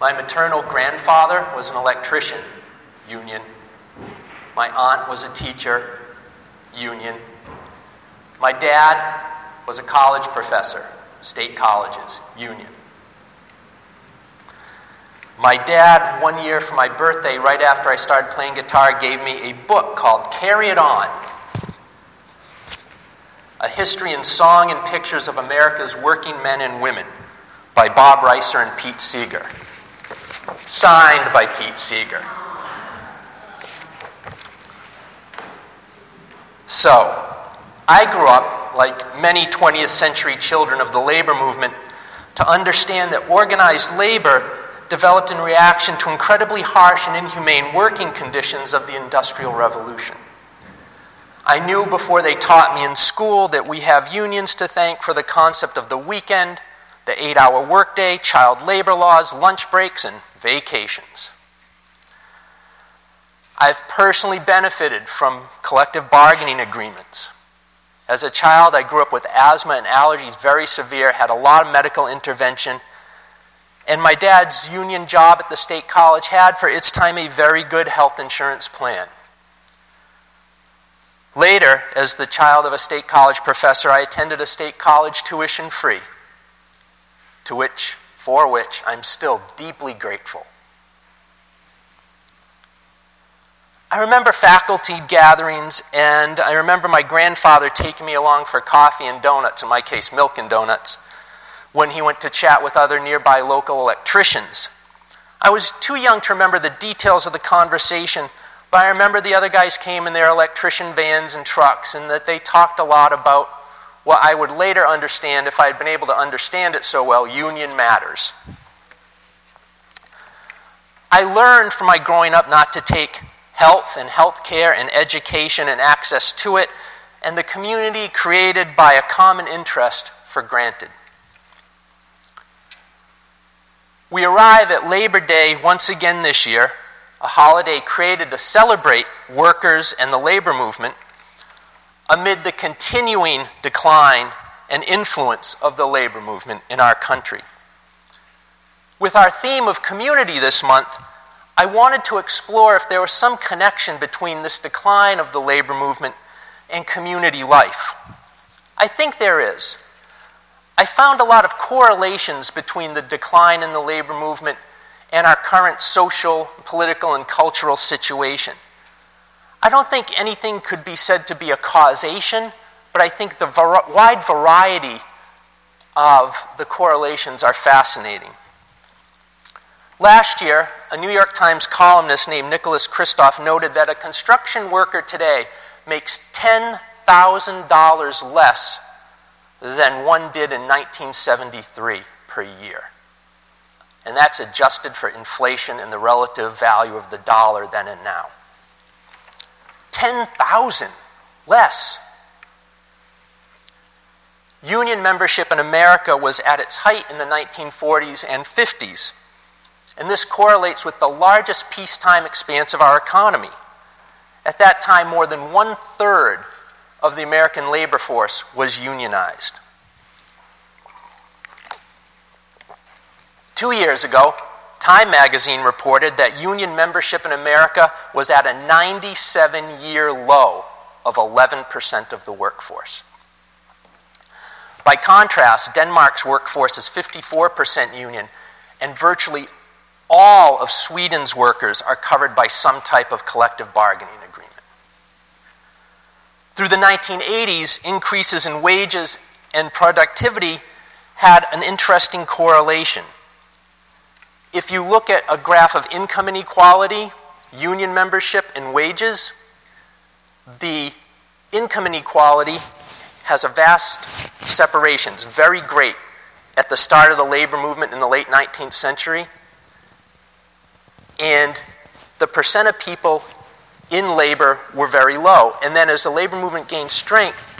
My maternal grandfather was an electrician, union. My aunt was a teacher, union. My dad was a college professor, state colleges, union. My dad, one year for my birthday, right after I started playing guitar, gave me a book called Carry It On A History in Song and Pictures of America's Working Men and Women by Bob Reiser and Pete Seeger. Signed by Pete Seeger. So, I grew up, like many 20th century children of the labor movement, to understand that organized labor developed in reaction to incredibly harsh and inhumane working conditions of the Industrial Revolution. I knew before they taught me in school that we have unions to thank for the concept of the weekend, the eight hour workday, child labor laws, lunch breaks, and vacations. I've personally benefited from collective bargaining agreements. As a child, I grew up with asthma and allergies very severe, had a lot of medical intervention, and my dad's union job at the state college had, for its time, a very good health insurance plan. Later, as the child of a state college professor, I attended a state college tuition free, to which, for which, I'm still deeply grateful. I remember faculty gatherings, and I remember my grandfather taking me along for coffee and donuts, in my case, milk and donuts when he went to chat with other nearby local electricians. I was too young to remember the details of the conversation, but I remember the other guys came in their electrician vans and trucks and that they talked a lot about what I would later understand, if I had been able to understand it so well, union matters. I learned from my growing up not to take health and health care and education and access to it and the community created by a common interest for granted. We arrive at Labor Day once again this year, a holiday created to celebrate workers and the labor movement amid the continuing decline and influence of the labor movement in our country. With our theme of community this month, I wanted to explore if there was some connection between this decline of the labor movement and community life. I think there is. I found a lot of correlations between the decline in the labor movement and our current social, political, and cultural situation. I don't think anything could be said to be a causation, but I think the var- wide variety of the correlations are fascinating. Last year, a New York Times columnist named Nicholas Kristof noted that a construction worker today makes $10,000 less than one did in 1973 per year. And that's adjusted for inflation and the relative value of the dollar then and now. 10,000 less. Union membership in America was at its height in the 1940s and 50s. And this correlates with the largest peacetime expanse of our economy. At that time, more than one third of the American labor force was unionized. Two years ago, Time magazine reported that union membership in America was at a 97 year low of 11% of the workforce. By contrast, Denmark's workforce is 54% union, and virtually all of Sweden's workers are covered by some type of collective bargaining agreement. Through the 1980s, increases in wages and productivity had an interesting correlation. If you look at a graph of income inequality, union membership, and wages, the income inequality has a vast separation. It's very great, at the start of the labor movement in the late 19th century. And the percent of people in labor were very low. And then as the labor movement gained strength,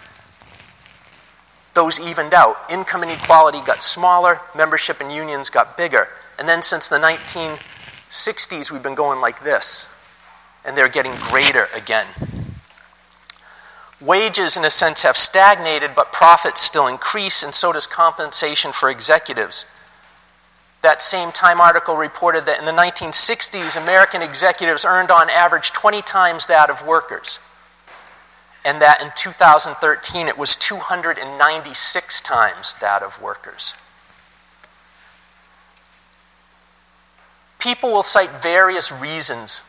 those evened out. Income inequality got smaller, membership in unions got bigger. And then since the 1960s, we've been going like this, and they're getting greater again. Wages, in a sense, have stagnated, but profits still increase, and so does compensation for executives. That same Time article reported that in the 1960s, American executives earned on average 20 times that of workers. And that in 2013, it was 296 times that of workers. People will cite various reasons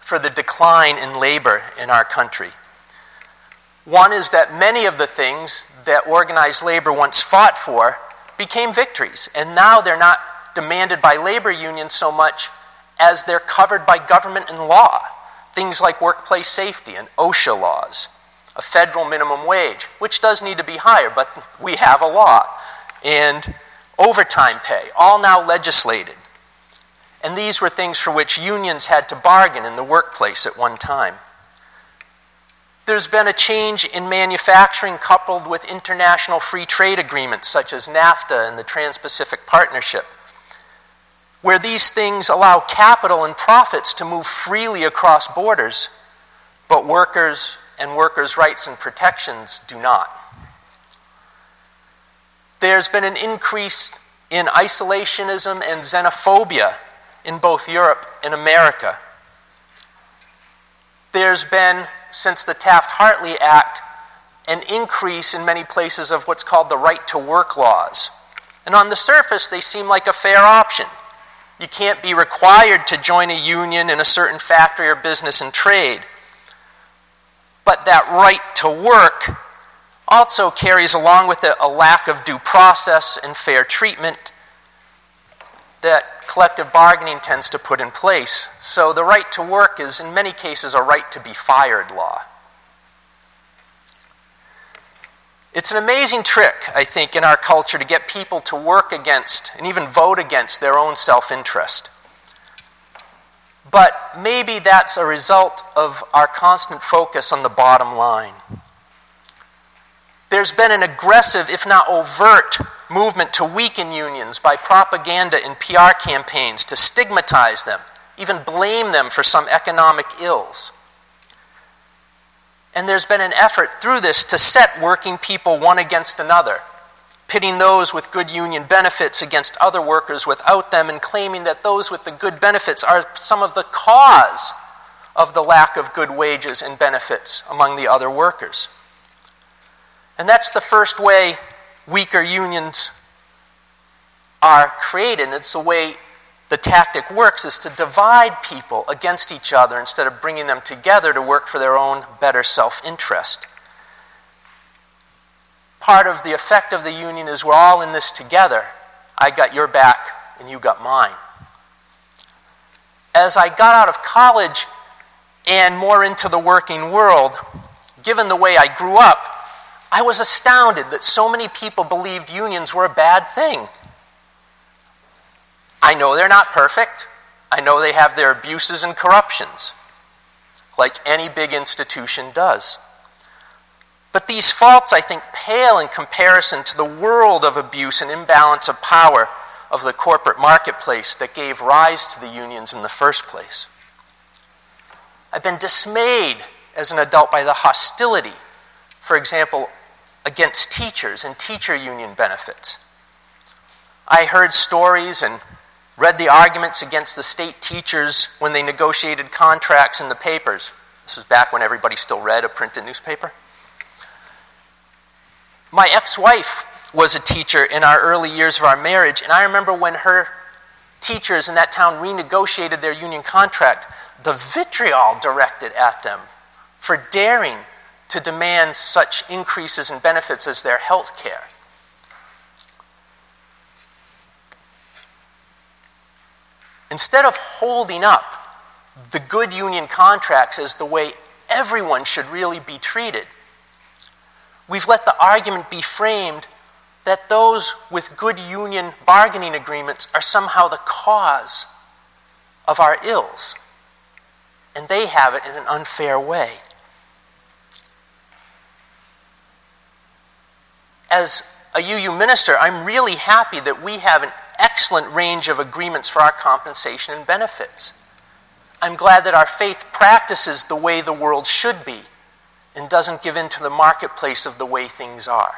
for the decline in labor in our country. One is that many of the things that organized labor once fought for became victories, and now they're not demanded by labor unions so much as they're covered by government and law. Things like workplace safety and OSHA laws, a federal minimum wage, which does need to be higher, but we have a law, and overtime pay, all now legislated. And these were things for which unions had to bargain in the workplace at one time. There's been a change in manufacturing coupled with international free trade agreements such as NAFTA and the Trans Pacific Partnership, where these things allow capital and profits to move freely across borders, but workers and workers' rights and protections do not. There's been an increase in isolationism and xenophobia in both Europe and America. There's been since the Taft Hartley Act an increase in many places of what's called the right to work laws. And on the surface, they seem like a fair option. You can't be required to join a union in a certain factory or business and trade. But that right to work also carries along with it a lack of due process and fair treatment that collective bargaining tends to put in place. So the right to work is, in many cases, a right to be fired law. It's an amazing trick, I think, in our culture to get people to work against and even vote against their own self interest. But maybe that's a result of our constant focus on the bottom line. There's been an aggressive, if not overt, movement to weaken unions by propaganda and PR campaigns to stigmatize them, even blame them for some economic ills. And there's been an effort through this to set working people one against another, pitting those with good union benefits against other workers without them, and claiming that those with the good benefits are some of the cause of the lack of good wages and benefits among the other workers. And that's the first way weaker unions are created. And it's the way the tactic works is to divide people against each other instead of bringing them together to work for their own better self interest. Part of the effect of the union is we're all in this together. I got your back and you got mine. As I got out of college and more into the working world, given the way I grew up, I was astounded that so many people believed unions were a bad thing. I know they're not perfect. I know they have their abuses and corruptions, like any big institution does. But these faults, I think, pale in comparison to the world of abuse and imbalance of power of the corporate marketplace that gave rise to the unions in the first place. I've been dismayed as an adult by the hostility, for example, against teachers and teacher union benefits. I heard stories and read the arguments against the state teachers when they negotiated contracts in the papers. This was back when everybody still read a printed newspaper. My ex wife was a teacher in our early years of our marriage, and I remember when her teachers in that town renegotiated their union contract, the vitriol directed at them for daring to demand such increases in benefits as their health care. Instead of holding up the good union contracts as the way everyone should really be treated, we've let the argument be framed that those with good union bargaining agreements are somehow the cause of our ills. And they have it in an unfair way. As a UU minister, I'm really happy that we have an excellent range of agreements for our compensation and benefits. I'm glad that our faith practices the way the world should be and doesn't give in to the marketplace of the way things are.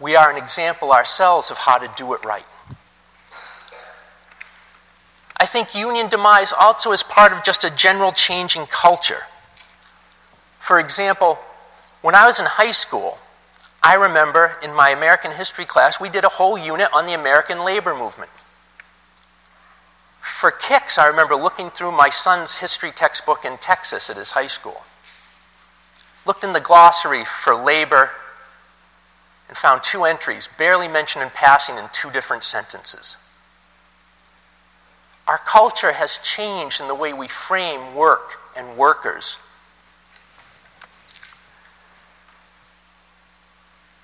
We are an example ourselves of how to do it right. I think union demise also is part of just a general changing culture. For example, when I was in high school, I remember in my American history class, we did a whole unit on the American labor movement. For kicks, I remember looking through my son's history textbook in Texas at his high school. Looked in the glossary for labor and found two entries, barely mentioned in passing in two different sentences. Our culture has changed in the way we frame work and workers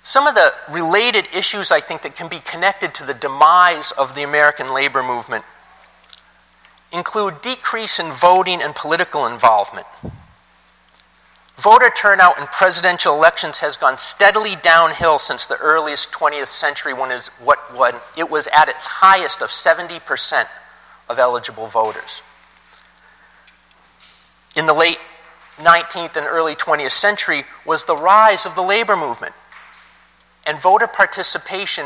Some of the related issues I think that can be connected to the demise of the American labor movement include decrease in voting and political involvement. Voter turnout in presidential elections has gone steadily downhill since the earliest 20th century when, it was at its highest of 70% of eligible voters. In the late 19th and early 20th century was the rise of the labor movement and voter participation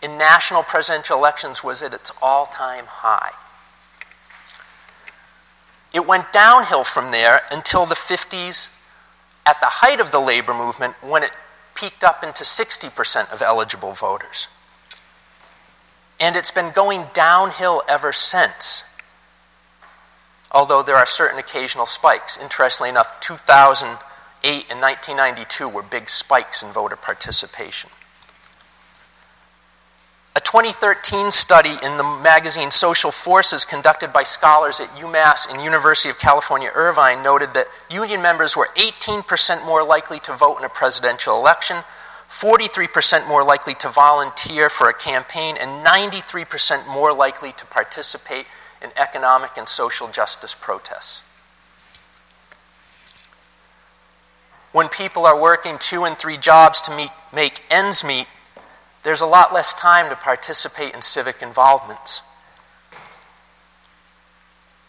in national presidential elections was at its all time high. It went downhill from there until the 50s, at the height of the labor movement, when it peaked up into 60% of eligible voters. And it's been going downhill ever since. Although there are certain occasional spikes. Interestingly enough, 2008 and 1992 were big spikes in voter participation. A 2013 study in the magazine Social Forces, conducted by scholars at UMass and University of California, Irvine, noted that union members were 18% more likely to vote in a presidential election, 43% more likely to volunteer for a campaign, and 93% more likely to participate in economic and social justice protests. When people are working two and three jobs to meet, make ends meet, there's a lot less time to participate in civic involvements.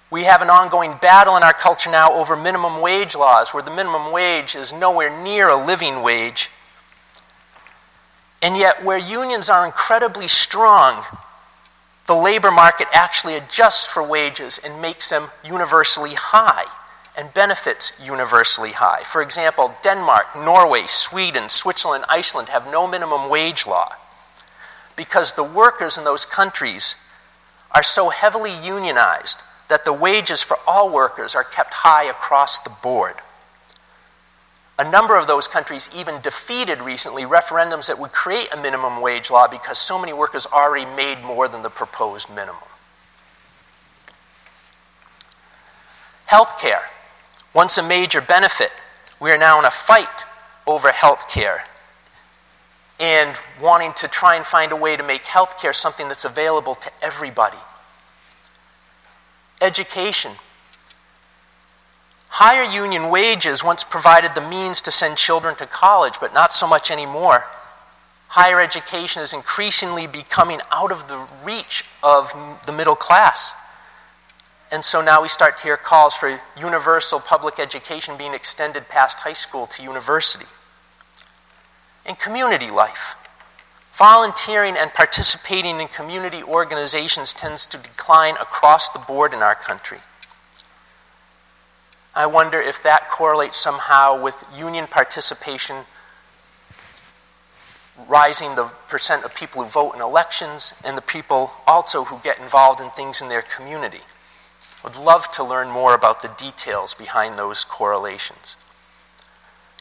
We have an ongoing battle in our culture now over minimum wage laws, where the minimum wage is nowhere near a living wage. And yet, where unions are incredibly strong, the labor market actually adjusts for wages and makes them universally high and benefits universally high. For example, Denmark, Norway, Sweden, Switzerland, Iceland have no minimum wage law because the workers in those countries are so heavily unionized that the wages for all workers are kept high across the board. A number of those countries even defeated recently referendums that would create a minimum wage law because so many workers already made more than the proposed minimum. Health care. Once a major benefit, we are now in a fight over health care and wanting to try and find a way to make healthcare something that's available to everybody. Education. Higher union wages once provided the means to send children to college, but not so much anymore. Higher education is increasingly becoming out of the reach of the middle class. And so now we start to hear calls for universal public education being extended past high school to university and community life. Volunteering and participating in community organizations tends to decline across the board in our country. I wonder if that correlates somehow with union participation rising the percent of people who vote in elections and the people also who get involved in things in their community. I would love to learn more about the details behind those correlations.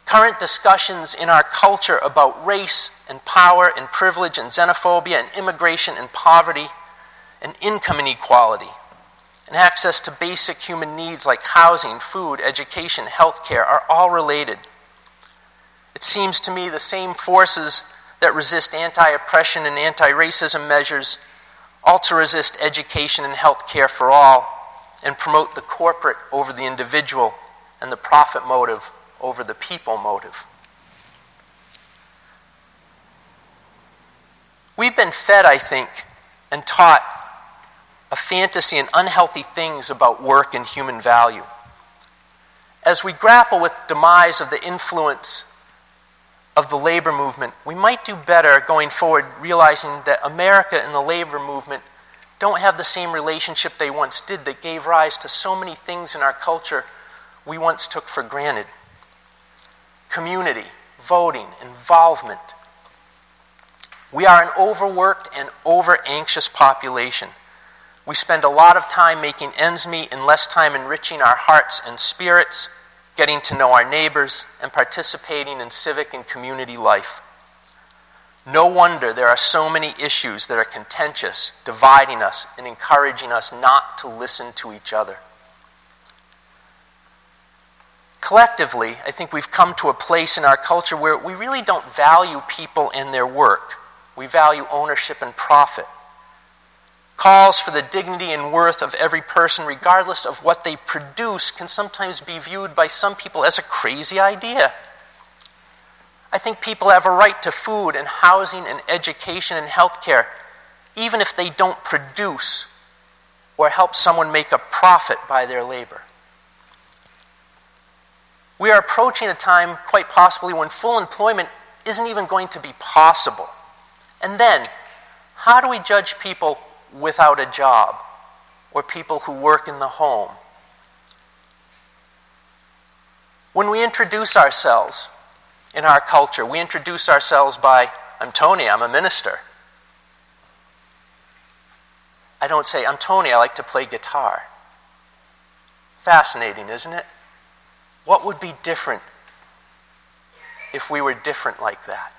Current discussions in our culture about race and power and privilege and xenophobia and immigration and poverty and income inequality and access to basic human needs like housing, food, education, health care are all related. It seems to me the same forces that resist anti oppression and anti racism measures also resist education and health care for all and promote the corporate over the individual and the profit motive over the people motive. We've been fed, I think, and taught a fantasy and unhealthy things about work and human value. As we grapple with demise of the influence of the labor movement, we might do better going forward realizing that America and the labor movement don't have the same relationship they once did that gave rise to so many things in our culture we once took for granted community, voting, involvement. We are an overworked and over anxious population. We spend a lot of time making ends meet and less time enriching our hearts and spirits, getting to know our neighbors, and participating in civic and community life. No wonder there are so many issues that are contentious, dividing us, and encouraging us not to listen to each other. Collectively, I think we've come to a place in our culture where we really don't value people and their work. We value ownership and profit. Calls for the dignity and worth of every person, regardless of what they produce, can sometimes be viewed by some people as a crazy idea. I think people have a right to food and housing and education and health care, even if they don't produce or help someone make a profit by their labor. We are approaching a time, quite possibly, when full employment isn't even going to be possible. And then, how do we judge people without a job or people who work in the home? When we introduce ourselves in our culture, we introduce ourselves by, I'm Tony, I'm a minister. I don't say, I'm Tony, I like to play guitar. Fascinating, isn't it? What would be different if we were different like that?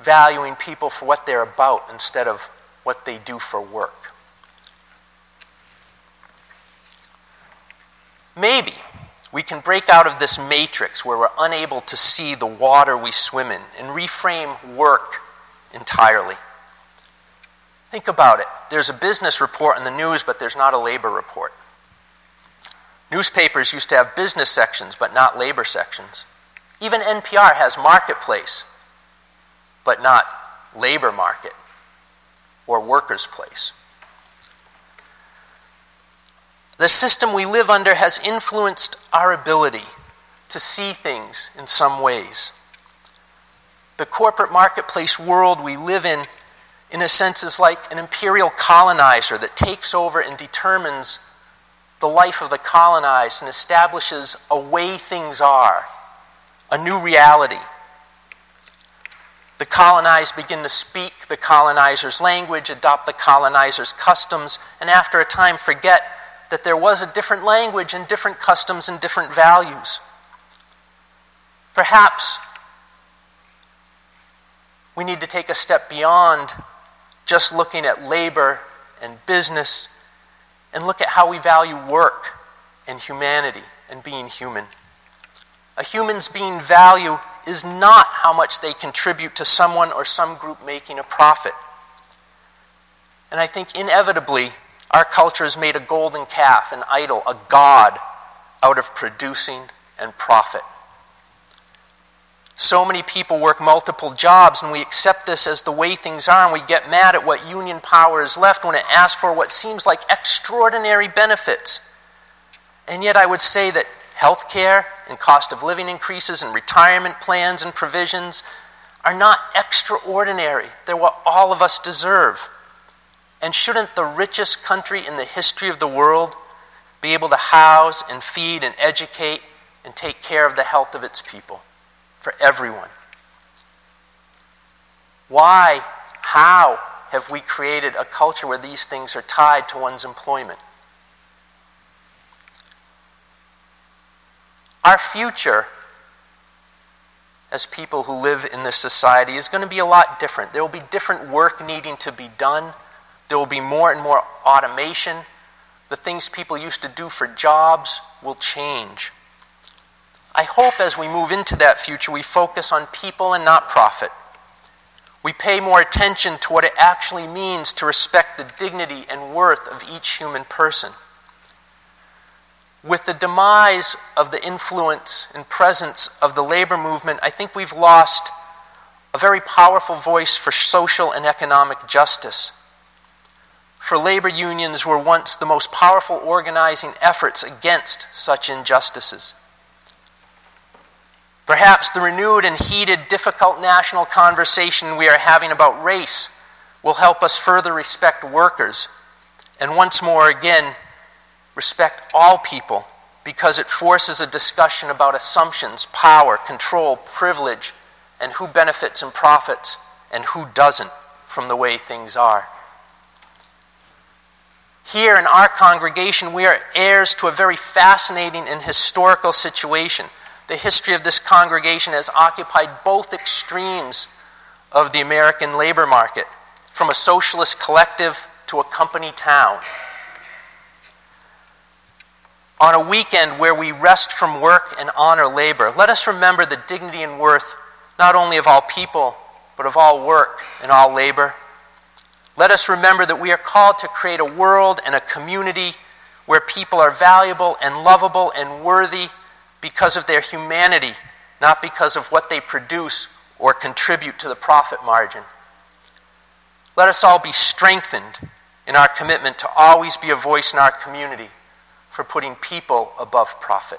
Valuing people for what they're about instead of what they do for work. Maybe we can break out of this matrix where we're unable to see the water we swim in and reframe work entirely. Think about it. There's a business report in the news, but there's not a labor report. Newspapers used to have business sections, but not labor sections. Even NPR has marketplace, but not labor market or workers' place. The system we live under has influenced our ability to see things in some ways. The corporate marketplace world we live in, in a sense, is like an imperial colonizer that takes over and determines the life of the colonized and establishes a way things are, a new reality. The colonized begin to speak the colonizer's language, adopt the colonizer's customs, and after a time forget that there was a different language and different customs and different values. Perhaps we need to take a step beyond just looking at labor and business and look at how we value work and humanity and being human. A human's being value is not how much they contribute to someone or some group making a profit. And I think inevitably, our culture has made a golden calf, an idol, a god out of producing and profit. So many people work multiple jobs, and we accept this as the way things are, and we get mad at what union power is left when it asks for what seems like extraordinary benefits. And yet, I would say that health care and cost of living increases and retirement plans and provisions are not extraordinary. They're what all of us deserve. And shouldn't the richest country in the history of the world be able to house and feed and educate and take care of the health of its people? For everyone. Why, how have we created a culture where these things are tied to one's employment? Our future as people who live in this society is going to be a lot different. There will be different work needing to be done. There will be more and more automation. The things people used to do for jobs will change. I hope as we move into that future, we focus on people and not profit. We pay more attention to what it actually means to respect the dignity and worth of each human person. With the demise of the influence and presence of the labor movement, I think we've lost a very powerful voice for social and economic justice. For labor unions were once the most powerful organizing efforts against such injustices. Perhaps the renewed and heated, difficult national conversation we are having about race will help us further respect workers and once more again respect all people because it forces a discussion about assumptions, power, control, privilege, and who benefits and profits and who doesn't from the way things are. Here in our congregation, we are heirs to a very fascinating and historical situation. The history of this congregation has occupied both extremes of the American labor market, from a socialist collective to a company town. On a weekend where we rest from work and honor labor, let us remember the dignity and worth not only of all people, but of all work and all labor. Let us remember that we are called to create a world and a community where people are valuable and lovable and worthy because of their humanity, not because of what they produce or contribute to the profit margin. Let us all be strengthened in our commitment to always be a voice in our community for putting people above profit.